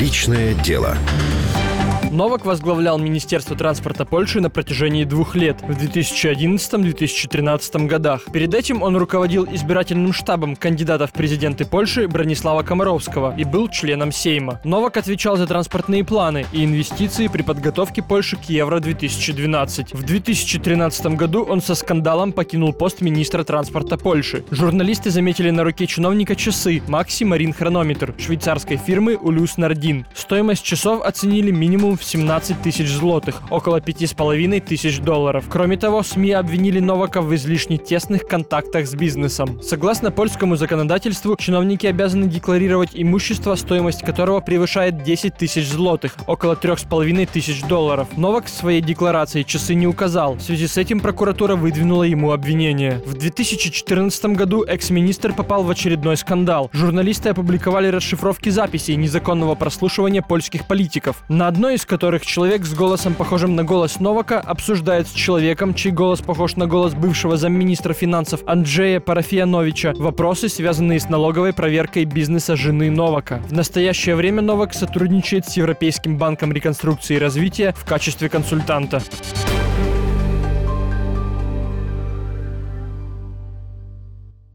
Личное дело. Новак возглавлял Министерство транспорта Польши на протяжении двух лет в 2011-2013 годах. Перед этим он руководил избирательным штабом кандидата в президенты Польши Бронислава Комаровского и был членом Сейма. Новак отвечал за транспортные планы и инвестиции при подготовке Польши к Евро-2012. В 2013 году он со скандалом покинул пост министра транспорта Польши. Журналисты заметили на руке чиновника часы Maxi Marine Хронометр швейцарской фирмы Улюс Нардин. Стоимость часов оценили минимум в 17 тысяч злотых, около пяти с половиной тысяч долларов. Кроме того, СМИ обвинили Новака в излишне тесных контактах с бизнесом. Согласно польскому законодательству, чиновники обязаны декларировать имущество, стоимость которого превышает 10 тысяч злотых, около трех с половиной тысяч долларов. Новак в своей декларации часы не указал. В связи с этим прокуратура выдвинула ему обвинение. В 2014 году экс-министр попал в очередной скандал. Журналисты опубликовали расшифровки записей незаконного прослушивания польских политиков. На одной из которых человек с голосом, похожим на голос Новака, обсуждает с человеком, чей голос похож на голос бывшего замминистра финансов Анджея Парафияновича, вопросы, связанные с налоговой проверкой бизнеса жены Новака. В настоящее время Новак сотрудничает с Европейским банком реконструкции и развития в качестве консультанта.